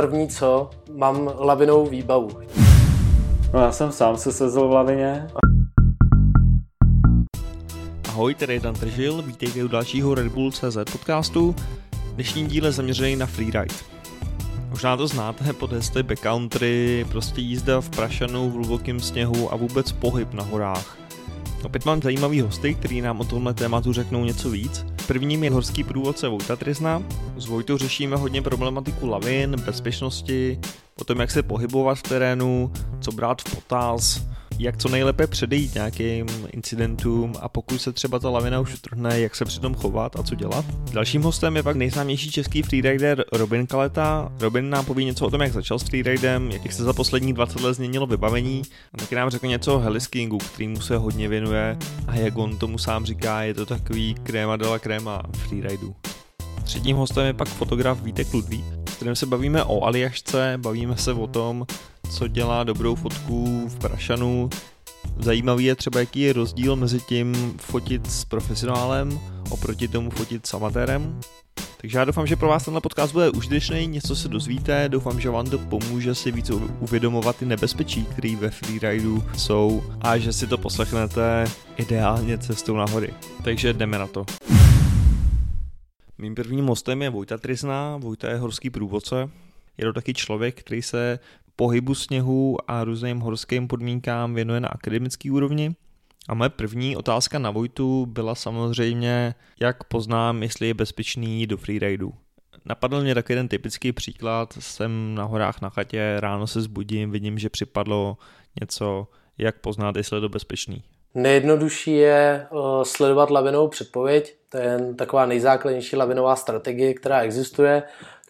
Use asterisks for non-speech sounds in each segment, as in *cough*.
první co, mám lavinovou výbavu. No já jsem sám se sezl v lavině. Ahoj, tady je Dan Tržil, vítejte u dalšího Red Bull CZ podcastu. Dnešní díl je zaměřený na freeride. Možná to znáte *laughs* pod hesly backcountry, prostě jízda v prašanu, v hlubokém sněhu a vůbec pohyb na horách. Opět mám zajímavý hosty, který nám o tomhle tématu řeknou něco víc. Prvním je horský průvodce Vojta Trizna. S Vojtou řešíme hodně problematiku lavin, bezpečnosti, o tom, jak se pohybovat v terénu, co brát v potaz, jak co nejlépe předejít nějakým incidentům a pokud se třeba ta lavina už utrhne, jak se přitom chovat a co dělat. Dalším hostem je pak nejznámější český freerider Robin Kaleta. Robin nám poví něco o tom, jak začal s freeridem, jak se za poslední 20 let změnilo vybavení a taky nám řekne něco o heliskingu, kterýmu se hodně věnuje a jak on tomu sám říká, je to takový kréma dala kréma freeridu. Třetím hostem je pak fotograf Vítek Ludvík, s kterým se bavíme o Aljašce, bavíme se o tom, co dělá dobrou fotku v Prašanu. Zajímavý je třeba, jaký je rozdíl mezi tím fotit s profesionálem oproti tomu fotit s amatérem. Takže já doufám, že pro vás tenhle podcast bude užitečný, něco se dozvíte, doufám, že vám to pomůže si víc uvědomovat ty nebezpečí, které ve freeridu jsou a že si to poslechnete ideálně cestou na hory. Takže jdeme na to. Mým prvním hostem je Vojta Trizna, Vojta je horský průvodce. Je to taky člověk, který se pohybu sněhu a různým horským podmínkám věnuje na akademický úrovni. A moje první otázka na Vojtu byla samozřejmě, jak poznám, jestli je bezpečný do freeridu. Napadl mě taky jeden typický příklad, jsem na horách na chatě, ráno se zbudím, vidím, že připadlo něco, jak poznat, jestli je to bezpečný. Nejjednodušší je uh, sledovat lavinovou předpověď, to je taková nejzákladnější lavinová strategie, která existuje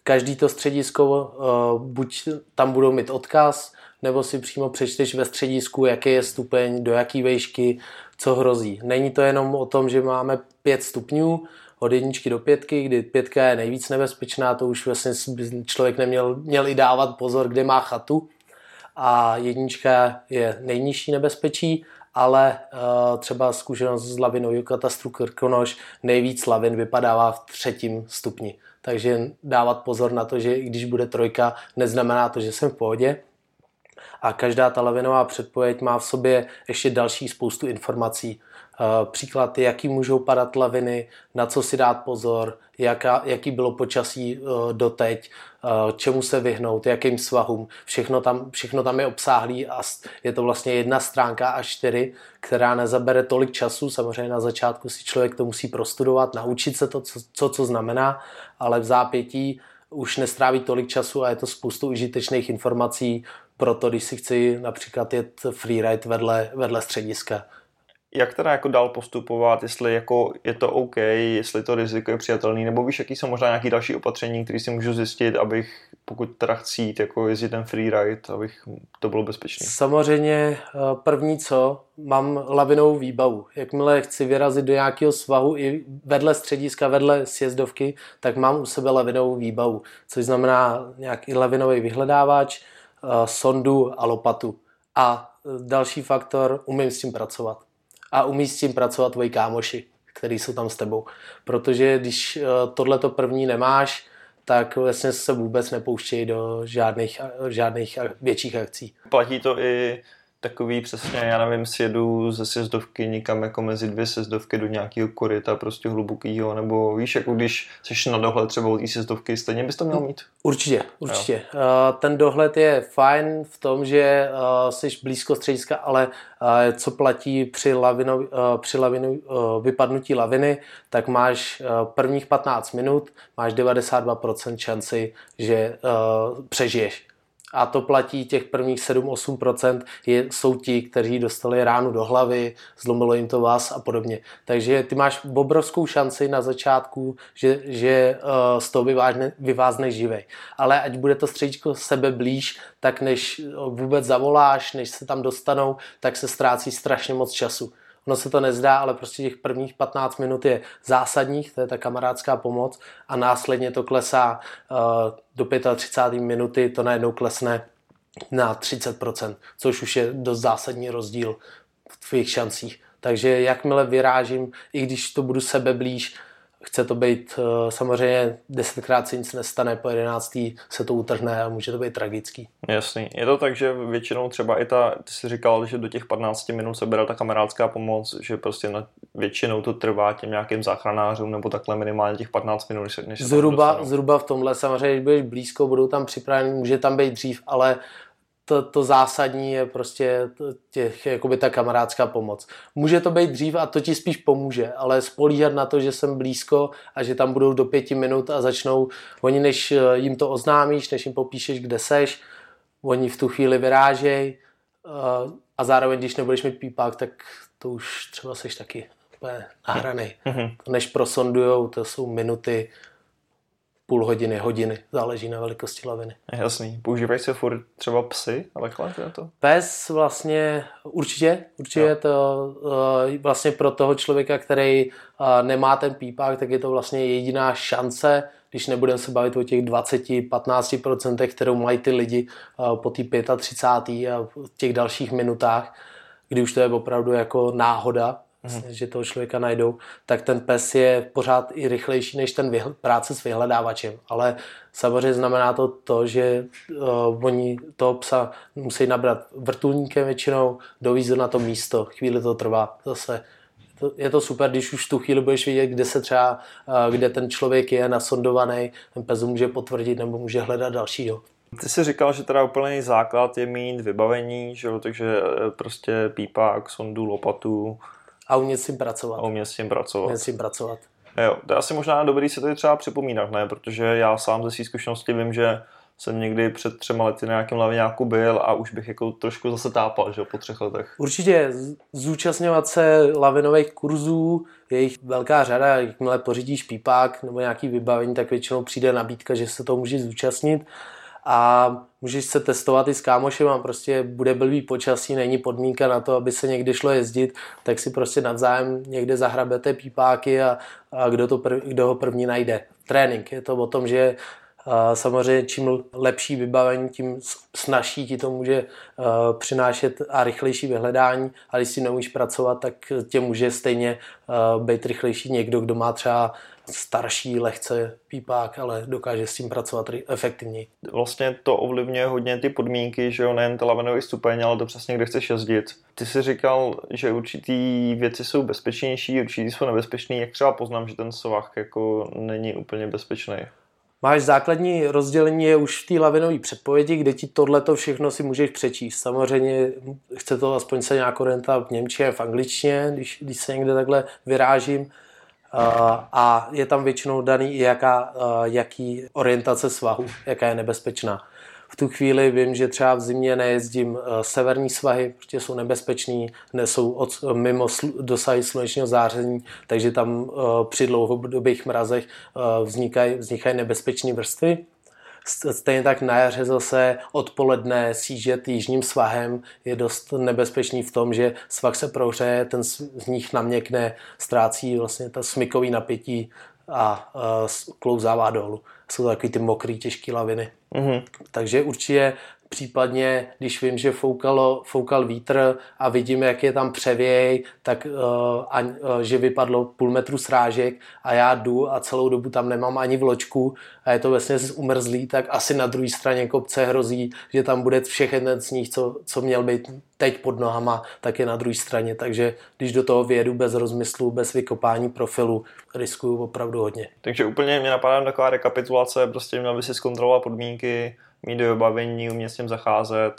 každý to středisko, uh, buď tam budou mít odkaz, nebo si přímo přečteš ve středisku, jaký je stupeň, do jaký výšky, co hrozí. Není to jenom o tom, že máme pět stupňů, od jedničky do pětky, kdy pětka je nejvíc nebezpečná, to už vlastně člověk neměl měl i dávat pozor, kde má chatu. A jednička je nejnižší nebezpečí, ale uh, třeba zkušenost z lavinou katastru Krkonoš, nejvíc lavin vypadává v třetím stupni. Takže dávat pozor na to, že i když bude trojka, neznamená to, že jsem v pohodě. A každá ta lavinová předpověď má v sobě ještě další spoustu informací. Eh, příklad, jaký můžou padat laviny, na co si dát pozor, jaká, jaký bylo počasí eh, doteď, eh, čemu se vyhnout, jakým svahům. Všechno tam, všechno tam je obsáhlý a je to vlastně jedna stránka a čtyři, která nezabere tolik času. Samozřejmě na začátku si člověk to musí prostudovat, naučit se to, co, co, co znamená, ale v zápětí už nestráví tolik času a je to spoustu užitečných informací pro to, když si chci například jet freeride vedle, vedle střediska jak teda jako dál postupovat, jestli jako je to OK, jestli to riziko je přijatelný, nebo víš, jaký jsou možná nějaké další opatření, které si můžu zjistit, abych, pokud teda chci jít, jako jezdit ten freeride, abych to bylo bezpečné. Samozřejmě eh, první co, mám lavinovou výbavu. Jakmile chci vyrazit do nějakého svahu i vedle střediska, vedle sjezdovky, tak mám u sebe lavinovou výbavu, což znamená nějaký lavinový vyhledávač, eh, sondu a lopatu. A eh, další faktor, umím s tím pracovat a umí s tím pracovat tvoji kámoši, který jsou tam s tebou. Protože když eh, tohle to první nemáš, tak vlastně se vůbec nepouštějí do žádných, žádných větších akcí. Platí to i takový přesně, já nevím, sjedu ze sjezdovky někam jako mezi dvě sjezdovky do nějakého koryta prostě hlubokýho, nebo víš, jako když jsi na dohled třeba od sjezdovky, stejně bys to měl mít? Určitě, určitě. Jo. Uh, ten dohled je fajn v tom, že jsi blízko střediska, ale uh, co platí při, lavino, při lavinu, vypadnutí laviny, tak máš prvních 15 minut, máš 92% šanci, že přežiješ a to platí těch prvních 7-8%, je, jsou ti, kteří dostali ránu do hlavy, zlomilo jim to vás a podobně. Takže ty máš obrovskou šanci na začátku, že, že uh, z toho vyvázne, vyvázne živej. Ale ať bude to středičko sebe blíž, tak než vůbec zavoláš, než se tam dostanou, tak se ztrácí strašně moc času. Ono se to nezdá, ale prostě těch prvních 15 minut je zásadních, to je ta kamarádská pomoc a následně to klesá uh, do 35. minuty, to najednou klesne na 30%, což už je dost zásadní rozdíl v tvých šancích. Takže jakmile vyrážím, i když to budu sebe blíž, chce to být, eh, samozřejmě desetkrát se nic nestane, po jedenáctý se to utrhne a může to být tragický. Jasný. Je to tak, že většinou třeba i ta, ty jsi říkal, že do těch 15 minut se bere ta kamarádská pomoc, že prostě na, většinou to trvá těm nějakým záchranářům nebo takhle minimálně těch 15 minut, než se zhruba, zhruba v tomhle samozřejmě, když budeš blízko, budou tam připraveni, může tam být dřív, ale to, to zásadní je prostě těch, jakoby ta kamarádská pomoc. Může to být dřív a to ti spíš pomůže, ale spolíhat na to, že jsem blízko a že tam budou do pěti minut a začnou, oni než eh, jim to oznámíš, než jim popíšeš, kde seš, oni v tu chvíli vyrážej eh, a zároveň, když nebudeš mít pípák, tak to už třeba seš taky úplně nahranej. Mm-hmm. Než prosondujou, to jsou minuty, půl hodiny, hodiny, záleží na velikosti laviny. Jasný. Používají se furt třeba psy a takhle na to? Pes vlastně určitě, určitě je to uh, vlastně pro toho člověka, který uh, nemá ten pípák, tak je to vlastně jediná šance, když nebudeme se bavit o těch 20-15%, kterou mají ty lidi uh, po té 35. a v těch dalších minutách, kdy už to je opravdu jako náhoda, vlastně, že toho člověka najdou, tak ten pes je pořád i rychlejší než ten vyhl- práce s vyhledávačem. Ale samozřejmě znamená to to, že uh, oni toho psa musí nabrat vrtulníkem většinou, dovízt na to místo. Chvíli to trvá zase. Je to super, když už tu chvíli budeš vidět, kde se třeba, uh, kde ten člověk je nasondovaný, ten pes může potvrdit nebo může hledat dalšího. Ty jsi říkal, že teda úplný základ je mít vybavení, že jo? takže eh, prostě pípák, sondu, lopatu, a umět s tím pracovat. A umět s tím pracovat. Umět s tím pracovat. Jo, to je asi možná dobrý si tady třeba připomínat, ne? Protože já sám ze své zkušenosti vím, že jsem někdy před třema lety na nějakém laviňáku byl a už bych jako trošku zase tápal, že po třech letech. Určitě zúčastňovat se lavinových kurzů, je jich velká řada, jakmile pořídíš pípák nebo nějaký vybavení, tak většinou přijde nabídka, že se to může zúčastnit a můžeš se testovat i s kámošem a prostě bude blbý počasí, není podmínka na to, aby se někdy šlo jezdit, tak si prostě navzájem někde zahrabete pípáky a, a kdo, to prv, kdo ho první najde. Trénink, je to o tom, že samozřejmě čím lepší vybavení, tím snažší ti to může uh, přinášet a rychlejší vyhledání, a když si neumíš pracovat, tak tě může stejně uh, být rychlejší někdo, kdo má třeba starší, lehce pípák, ale dokáže s tím pracovat efektivněji. Vlastně to ovlivňuje hodně ty podmínky, že jo, nejen ten lavenový stupeň, ale to přesně, kde chceš jezdit. Ty jsi říkal, že určitý věci jsou bezpečnější, určitý jsou nebezpečný. Jak třeba poznám, že ten svah jako není úplně bezpečný? Máš základní rozdělení je už v té lavinové předpovědi, kde ti tohleto všechno si můžeš přečíst. Samozřejmě chce to aspoň se nějak orientovat v Němčině, v angličtině, když, když se někde takhle vyrážím a je tam většinou daný i jaká, jaký orientace svahu, jaká je nebezpečná. V tu chvíli vím, že třeba v zimě nejezdím severní svahy, protože jsou nebezpečný, nesou od, mimo dosahy slunečního záření, takže tam při dlouhodobých mrazech vznikají, vznikají nebezpečné vrstvy. Stejně tak na jaře zase odpoledne sížet jižním svahem je dost nebezpečný v tom, že svah se prohřeje, ten z nich naměkne, ztrácí vlastně ta smykový napětí a klouzává dolů. Jsou to takový ty mokrý, těžké laviny. Mm-hmm. Takže určitě případně, když vím, že foukalo, foukal vítr a vidím, jak je tam převěj, tak uh, a, uh, že vypadlo půl metru srážek a já jdu a celou dobu tam nemám ani vločku a je to vlastně umrzlý, tak asi na druhé straně kopce hrozí, že tam bude všechny ten sníh, co, co měl být teď pod nohama, tak je na druhé straně. Takže když do toho vědu bez rozmyslu, bez vykopání profilu, riskuju opravdu hodně. Takže úplně mě napadá taková rekapitulace, prostě měl by si zkontrolovat podmínky, mít vybavení, umět s tím zacházet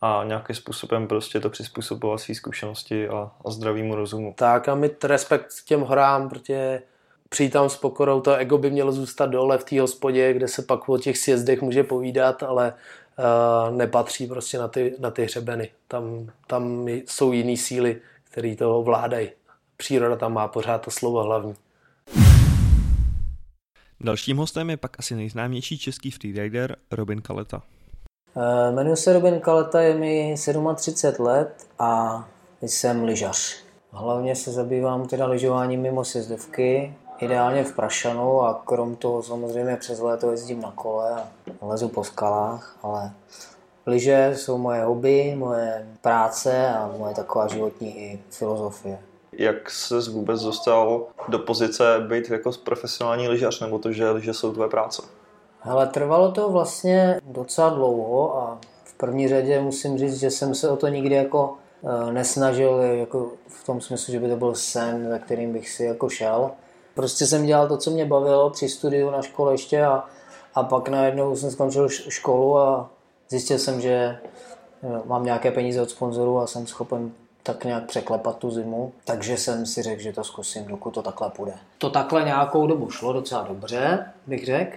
a nějakým způsobem prostě to přizpůsobovat své zkušenosti a, a zdravému rozumu. Tak a mít respekt k těm horám, protože přijít tam s pokorou, to ego by mělo zůstat dole v té hospodě, kde se pak o těch sjezdech může povídat, ale uh, nepatří prostě na ty, na ty hřebeny. Tam, tam jsou jiné síly, které to vládají. Příroda tam má pořád to slovo hlavní. Dalším hostem je pak asi nejznámější český freerider Robin Kaleta. Eh, jmenuji se Robin Kaleta, je mi 37 let a jsem lyžař. Hlavně se zabývám teda lyžováním mimo sjezdovky, ideálně v Prašanu a krom toho samozřejmě přes léto jezdím na kole a lezu po skalách, ale lyže jsou moje hobby, moje práce a moje taková životní i filozofie. Jak se vůbec dostal do pozice být jako profesionální lyžař, nebo to, že lyže jsou tvoje práce? Ale trvalo to vlastně docela dlouho a v první řadě musím říct, že jsem se o to nikdy jako eh, nesnažil jako v tom smyslu, že by to byl sen, za kterým bych si jako šel. Prostě jsem dělal to, co mě bavilo při studiu na škole ještě a, a pak najednou jsem skončil školu a zjistil jsem, že eh, mám nějaké peníze od sponzorů a jsem schopen tak nějak překlepat tu zimu, takže jsem si řekl, že to zkusím, dokud to takhle půjde. To takhle nějakou dobu šlo docela dobře, bych řekl.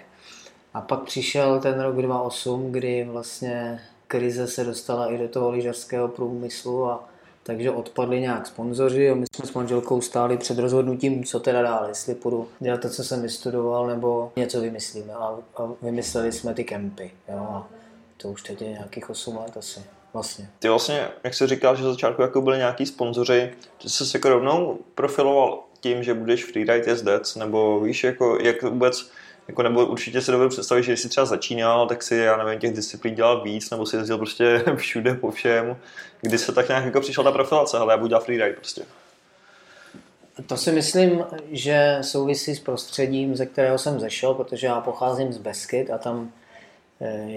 A pak přišel ten rok 2008, kdy vlastně krize se dostala i do toho lyžařského průmyslu a takže odpadli nějak sponzoři a my jsme s manželkou stáli před rozhodnutím, co teda dál, jestli půjdu dělat to, co jsem vystudoval, nebo něco vymyslíme. A, a vymysleli jsme ty kempy. Jo? A to už teď je nějakých 8 let asi. Vlastně. Ty vlastně, jak jsi říkal, že začátku jako byli nějaký sponzoři, že jsi se jako rovnou profiloval tím, že budeš freeride jezdec, nebo víš, jako, jak vůbec jako nebo určitě si dovedu představit, že jsi třeba začínal, tak si, já nevím, těch disciplín dělal víc, nebo si jezdil prostě *laughs* všude po všem. Kdy se tak nějak jako přišla ta profilace, ale já budu dělat freeride prostě. To si myslím, že souvisí s prostředím, ze kterého jsem zešel, protože já pocházím z Beskyt a tam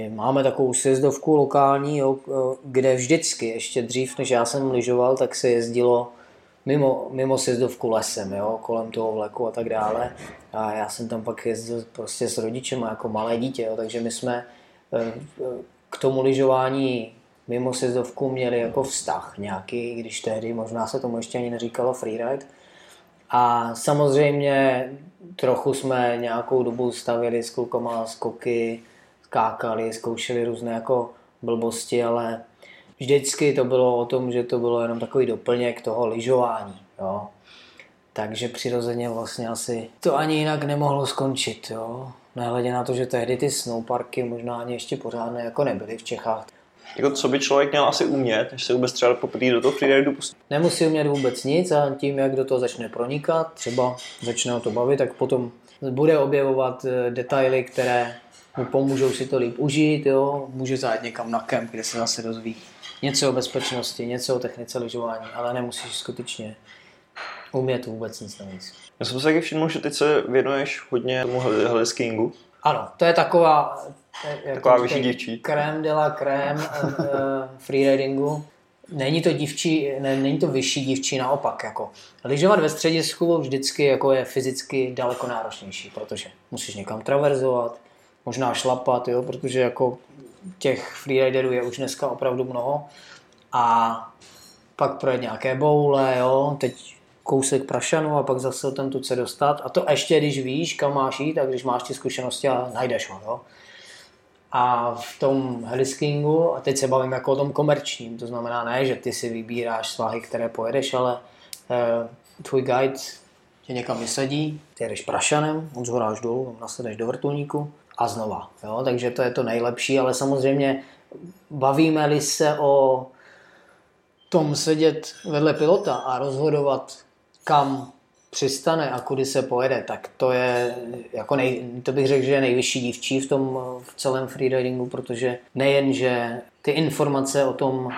máme takovou sjezdovku lokální, jo, kde vždycky, ještě dřív, než já jsem lyžoval, tak se jezdilo mimo, mimo sjezdovku lesem, jo, kolem toho vleku a tak dále. A já jsem tam pak jezdil prostě s rodičem jako malé dítě, jo, takže my jsme eh, k tomu lyžování mimo sjezdovku měli jako vztah nějaký, když tehdy možná se tomu ještě ani neříkalo freeride. A samozřejmě trochu jsme nějakou dobu stavili s klukama skoky, skákali, zkoušeli různé jako blbosti, ale vždycky to bylo o tom, že to bylo jenom takový doplněk toho lyžování. Jo. Takže přirozeně vlastně asi to ani jinak nemohlo skončit. Jo. Nehledě na to, že tehdy ty snowparky možná ani ještě pořádné jako nebyly v Čechách. Jako co by člověk měl asi umět, než se vůbec třeba poprvé do toho freeridu pustit? Nemusí umět vůbec nic a tím, jak do toho začne pronikat, třeba začne ho to bavit, tak potom bude objevovat eh, detaily, které mu pomůžou si to líp užít, jo? může zajít někam na kemp, kde se zase dozví něco o bezpečnosti, něco o technice lyžování, ale nemusíš skutečně umět vůbec nic navíc. Já jsem se taky všiml, že teď se věnuješ hodně tomu hliskingu. Ano, to je taková, jak taková vyšší dívčí. Krém de la krém uh, freeridingu. Není to dívčí, ne, není to vyšší dívčí, naopak. Jako. Lyžovat ve středisku vždycky jako je fyzicky daleko náročnější, protože musíš někam traverzovat, možná šlapat, jo, protože jako těch freeriderů je už dneska opravdu mnoho. A pak projet nějaké boule, jo, teď kousek prašanu a pak zase tam tu se dostat. A to ještě, když víš, kam máš jít, tak když máš ty zkušenosti a najdeš ho. Jo. A v tom heliskingu, a teď se bavím jako o tom komerčním, to znamená ne, že ty si vybíráš svahy, které pojedeš, ale eh, tvůj guide tě někam vysadí, ty jedeš prašanem, od zhora až dolů, nasedeš do vrtulníku a znova. Jo? Takže to je to nejlepší, ale samozřejmě bavíme-li se o tom sedět vedle pilota a rozhodovat, kam přistane a kudy se pojede, tak to je, jako nej, to bych řekl, že je nejvyšší dívčí v tom v celém freeridingu, protože nejen, že ty informace o tom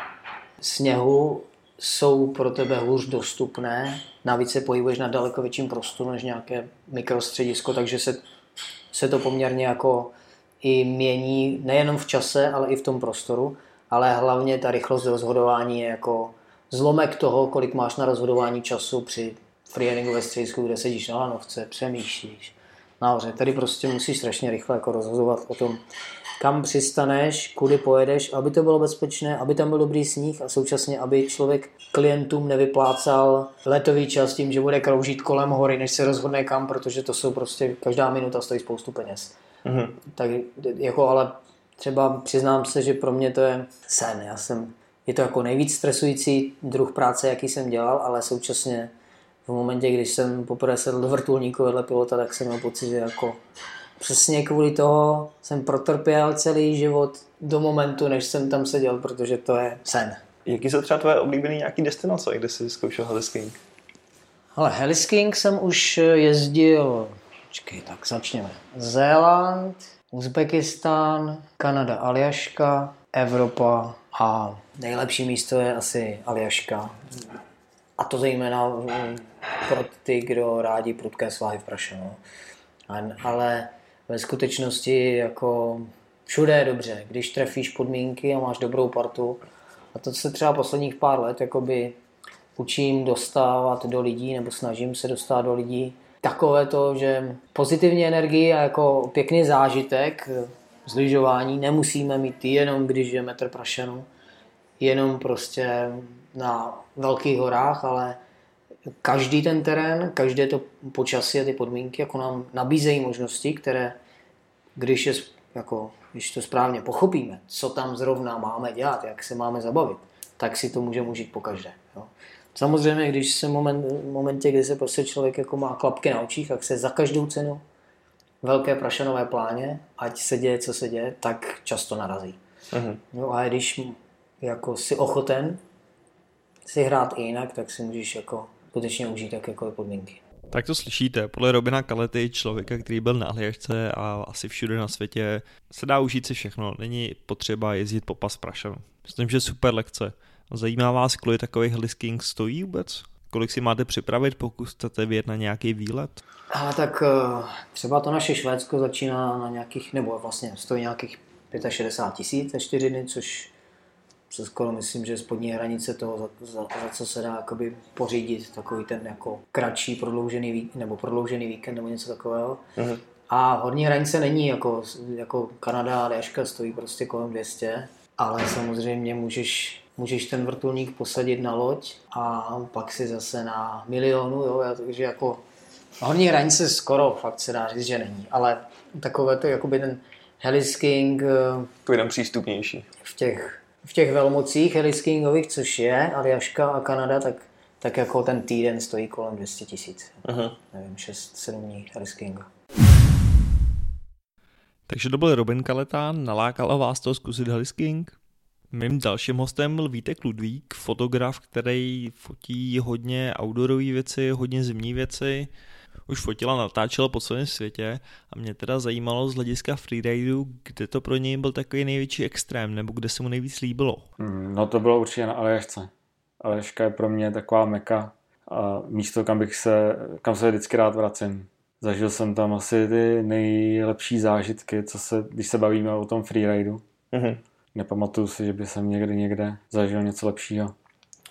sněhu jsou pro tebe hůř dostupné, navíc se pohybuješ na daleko větším prostoru než nějaké mikrostředisko, takže se, se to poměrně jako i mění nejenom v čase, ale i v tom prostoru, ale hlavně ta rychlost rozhodování je jako zlomek toho, kolik máš na rozhodování času při freeridingu ve středisku, kde sedíš na lanovce, přemýšlíš nahoře. Tady prostě musíš strašně rychle jako rozhodovat o tom, kam přistaneš, kudy pojedeš, aby to bylo bezpečné, aby tam byl dobrý sníh a současně, aby člověk klientům nevyplácal letový čas tím, že bude kroužit kolem hory, než se rozhodne kam, protože to jsou prostě, každá minuta stojí spoustu peněz. Mm-hmm. Tak jako ale třeba přiznám se, že pro mě to je sen. Já jsem, je to jako nejvíc stresující druh práce, jaký jsem dělal, ale současně v momentě, když jsem poprvé sedl do vrtulníku vedle pilota, tak jsem měl pocit, že jako přesně kvůli toho jsem protrpěl celý život do momentu, než jsem tam seděl, protože to je sen. Jaký jsou třeba tvoje oblíbené nějaký destinace, kde jsi zkoušel helisking? Ale helisking jsem už jezdil, počkej, tak začněme. Zéland, Uzbekistán, Kanada, Aljaška, Evropa a nejlepší místo je asi Aljaška. A to zejména pro ty, kdo rádi prudké svahy v Prašanu. Ale ve skutečnosti jako všude je dobře, když trefíš podmínky a máš dobrou partu. A to se třeba posledních pár let jakoby učím dostávat do lidí, nebo snažím se dostat do lidí, takové to, že pozitivní energii a jako pěkný zážitek z lyžování nemusíme mít jenom, když je metr prašenu, jenom prostě na velkých horách, ale každý ten terén, každé to počasí a ty podmínky jako nám nabízejí možnosti, které, když, je, jako, když to správně pochopíme, co tam zrovna máme dělat, jak se máme zabavit, tak si to můžeme užít po každé. Jo. Samozřejmě, když se moment, v momentě, kdy se prostě člověk jako má klapky na očích, tak se za každou cenu velké prašanové pláně, ať se děje, co se děje, tak často narazí. Uh-huh. No a když jako si ochoten si hrát i jinak, tak si můžeš jako skutečně užít jakékoliv podmínky. Tak to slyšíte, podle Robina Kalety, člověka, který byl na Aljašce a asi všude na světě, se dá užít si všechno, není potřeba jezdit po pas prašanu. Myslím, že super lekce. Zajímá vás, kolik takových listing stojí vůbec? Kolik si máte připravit, pokud chcete vyjet na nějaký výlet? A tak eh, třeba to naše Švédsko začíná na nějakých, nebo vlastně stojí nějakých 65 tisíc za čtyři dny, což se skoro myslím, že spodní hranice toho, za, za, za co se dá jakoby pořídit takový ten jako kratší prodloužený vík, nebo prodloužený víkend nebo něco takového. Uh-huh. A horní hranice není jako, jako Kanada a stojí prostě kolem 200, ale samozřejmě můžeš můžeš ten vrtulník posadit na loď a pak si zase na milionu, jo, takže jako horní hranice skoro fakt se dá říct, že není, ale takové to jakoby ten helisking to je přístupnější. V těch, v těch velmocích heliskingových, což je Aljaška a Kanada, tak, tak jako ten týden stojí kolem 200 tisíc. Nevím, 6-7 dní heliskingu. Takže to byl Robin Kaleta, nalákala vás to zkusit helisking? Mým dalším hostem byl Vítek Ludvík, fotograf, který fotí hodně outdoorové věci, hodně zimní věci. Už fotila, natáčela po celém světě a mě teda zajímalo z hlediska freeridu, kde to pro něj byl takový největší extrém, nebo kde se mu nejvíc líbilo. Hmm, no to bylo určitě na Aljašce. Aljaška je pro mě taková meka a místo, kam, bych se, kam se vždycky rád vracím. Zažil jsem tam asi ty nejlepší zážitky, co se, když se bavíme o tom freeridu. Mm-hmm nepamatuju si, že by jsem někdy někde zažil něco lepšího.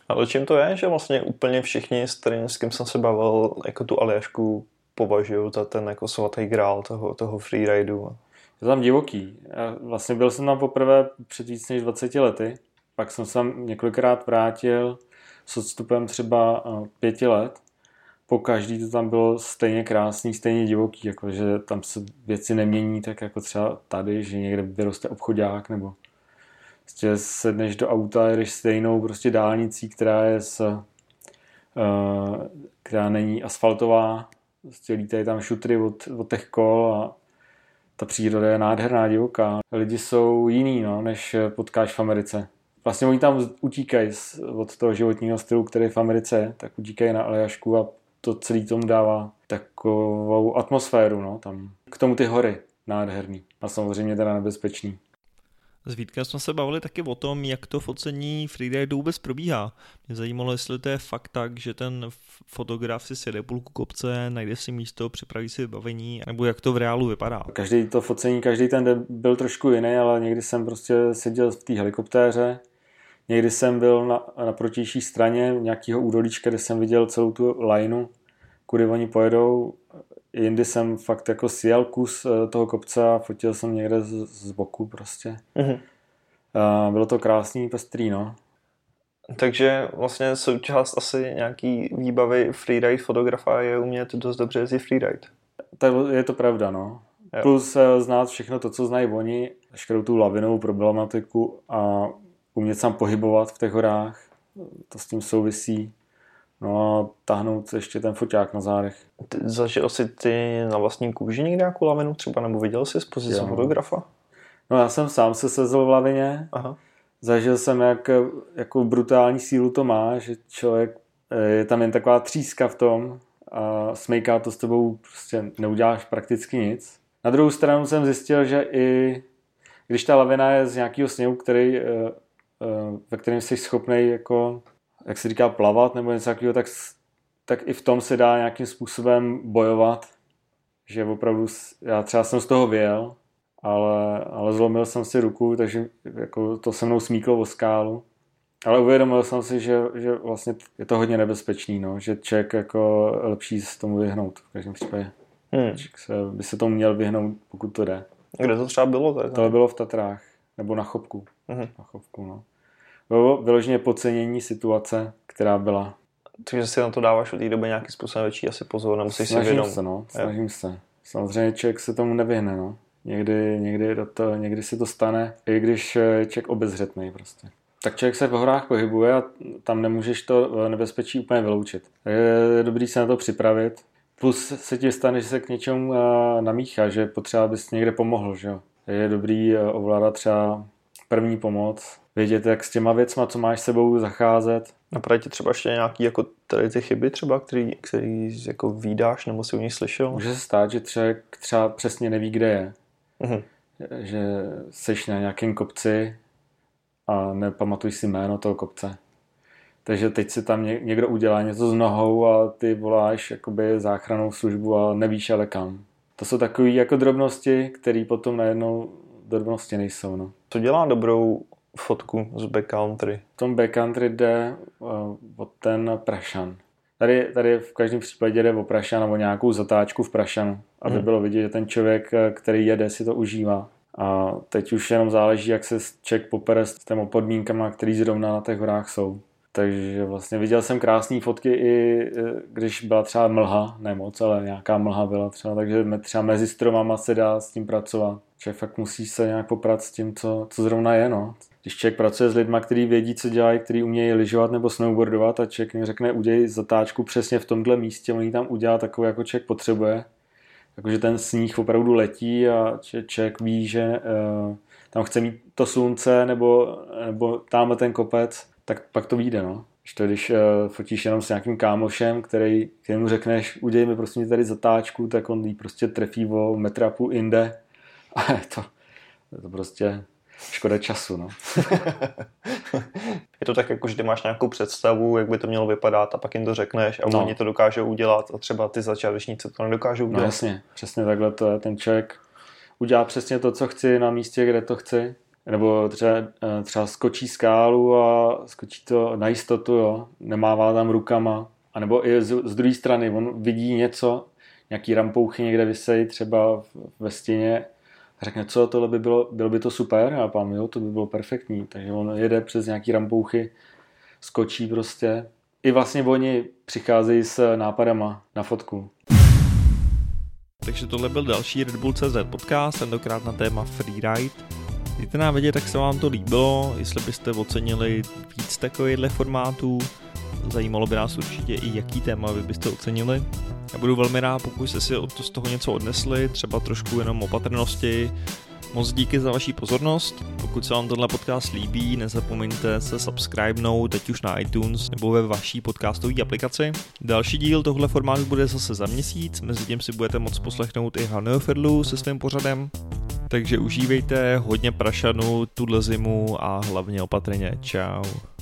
Ale čím to je, že vlastně úplně všichni, s, kterým, s kým jsem se bavil, jako tu Aljašku považují za ten jako svatý grál toho, toho freeridu? Je tam divoký. Já vlastně byl jsem tam poprvé před víc než 20 lety, pak jsem se tam několikrát vrátil s odstupem třeba pěti let. Po každý to tam bylo stejně krásný, stejně divoký, jakože tam se věci nemění, tak jako třeba tady, že někde vyroste obchodák nebo prostě sedneš do auta, jdeš stejnou prostě dálnicí, která je s, uh, která není asfaltová, prostě lítají tam šutry od, od těch kol a ta příroda je nádherná, divoká. Lidi jsou jiný, no, než potkáš v Americe. Vlastně oni tam utíkají od toho životního stylu, který v Americe je, tak utíkají na Aljašku a to celý tomu dává takovou atmosféru, no, tam. K tomu ty hory, nádherný a samozřejmě teda nebezpečný. S Vítkem jsme se bavili taky o tom, jak to focení freeridu vůbec probíhá. Mě zajímalo, jestli to je fakt tak, že ten fotograf si sjede půlku kopce, najde si místo, připraví si vybavení, nebo jak to v reálu vypadá. Každý to focení, každý ten den byl trošku jiný, ale někdy jsem prostě seděl v té helikoptéře, někdy jsem byl na, na protější straně nějakého údolíčka, kde jsem viděl celou tu lineu, kudy oni pojedou. Jindy jsem fakt jako sjel kus eh, toho kopce a fotil jsem někde z, z boku prostě. Mm-hmm. Bylo to krásný, pestrý, no. Takže vlastně součást asi nějaký výbavy freeride fotografa je umět dost dobře jezdit freeride. Tak je to pravda, no. Jo. Plus eh, znát všechno to, co znají oni, veškerou tu lavinovou problematiku a umět sám pohybovat v těch horách, to s tím souvisí. No a tahnout ještě ten foťák na zádech. Ty, zažil jsi ty na vlastní kůži někde nějakou lavinu třeba, nebo viděl jsi z pozice jo. fotografa? No já jsem sám se sezl v lavině. Aha. Zažil jsem, jak, jakou brutální sílu to má, že člověk, eh, je tam jen taková tříska v tom a smejká to s tebou, prostě neuděláš prakticky nic. Na druhou stranu jsem zjistil, že i když ta lavina je z nějakého sněhu, který, eh, eh, ve kterém jsi schopný jako jak se říká, plavat nebo něco takového, tak, tak i v tom se dá nějakým způsobem bojovat, že opravdu, já třeba jsem z toho věl, ale, ale zlomil jsem si ruku, takže jako to se mnou smíklo o skálu. Ale uvědomil jsem si, že, že vlastně je to hodně nebezpečný, no, že člověk jako lepší se tomu vyhnout v každém případě. Hmm. Se, by se tomu měl vyhnout, pokud to jde. Kde to třeba bylo? Tady? To bylo v Tatrách, nebo na Chopku. Hmm. Na Chopku, no. Bylo vyloženě podcenění situace, která byla. Takže si na to dáváš od té doby nějaký způsobem větší asi pozor, nemusíš snažím si vědomit. se, no, snažím se. Samozřejmě člověk se tomu nevyhne, no. Někdy, někdy, do to, někdy si to stane, i když je člověk obezřetný prostě. Tak člověk se v horách pohybuje a tam nemůžeš to nebezpečí úplně vyloučit. Je dobrý se na to připravit. Plus se ti stane, že se k něčemu namíchá, že potřeba bys někde pomohl, že jo. Je dobrý ovládat třeba první pomoc, vědět, jak s těma věcma, co máš sebou zacházet. Napadá ti třeba ještě nějaký jako tady ty chyby třeba, který, který jako výdáš nebo si u nich slyšel? Může se stát, že třeba, třeba přesně neví, kde je. Mm-hmm. Že seš na nějakém kopci a nepamatuješ si jméno toho kopce. Takže teď si tam někdo udělá něco s nohou a ty voláš jakoby záchranou službu a nevíš ale kam. To jsou takové jako drobnosti, které potom najednou drobnosti nejsou. No. Co dělá dobrou fotku z backcountry? V tom backcountry jde uh, o ten prašan. Tady, tady v každém případě jde o prašan nebo nějakou zatáčku v prašanu, aby hmm. bylo vidět, že ten člověk, eh, který jede, si to užívá. A teď už jenom záleží, jak se člověk popere s těmi podmínkama, které zrovna na těch horách jsou. Takže vlastně viděl jsem krásné fotky i eh, když byla třeba mlha, ne moc, ale nějaká mlha byla třeba, takže třeba mezi stromama se dá s tím pracovat. Člověk fakt musí se nějak poprat s tím, co, co zrovna je, no když člověk pracuje s lidmi, kteří vědí, co dělají, kteří umějí lyžovat nebo snowboardovat a člověk mi řekne, udělej zatáčku přesně v tomhle místě, on ji tam udělá takovou, jako člověk potřebuje. Jakože ten sníh opravdu letí a člověk ví, že uh, tam chce mít to slunce nebo, nebo tamhle ten kopec, tak pak to vyjde, no. To, když uh, fotíš jenom s nějakým kámošem, který, mu řekneš, udělej mi prostě tady zatáčku, tak on jí prostě trefí o metra půl jinde *laughs* a je to, je to prostě Škoda času, no. *laughs* je to tak, jako, že ty máš nějakou představu, jak by to mělo vypadat a pak jim to řekneš a no. oni to dokážou udělat a třeba ty začátečníci to nedokážou no, udělat. No jasně, přesně takhle to je. Ten člověk udělá přesně to, co chci na místě, kde to chci. Nebo třeba, eh, třeba skočí skálu a skočí to na jistotu, jo. nemává tam rukama. A nebo i z, z druhé strany, on vidí něco, nějaký rampouchy někde vysejí třeba ve stěně řekne, co tohle by bylo, bylo by to super a pán, jo, to by bylo perfektní. Takže on jede přes nějaký rampouchy, skočí prostě. I vlastně oni přicházejí s nápadama na fotku. Takže tohle byl další Red Bull CZ podcast, tentokrát na téma freeride. Dejte nám vědět, jak se vám to líbilo, jestli byste ocenili víc takovýchhle formátů, zajímalo by nás určitě i jaký téma vy byste ocenili. Já budu velmi rád, pokud jste si z toho něco odnesli, třeba trošku jenom opatrnosti. Moc díky za vaši pozornost. Pokud se vám tenhle podcast líbí, nezapomeňte se subscribenout, teď už na iTunes nebo ve vaší podcastové aplikaci. Další díl tohle formátu bude zase za měsíc, mezi tím si budete moct poslechnout i Haneo Fedlu se svým pořadem. Takže užívejte hodně prašanu tuhle zimu a hlavně opatrně. Ciao.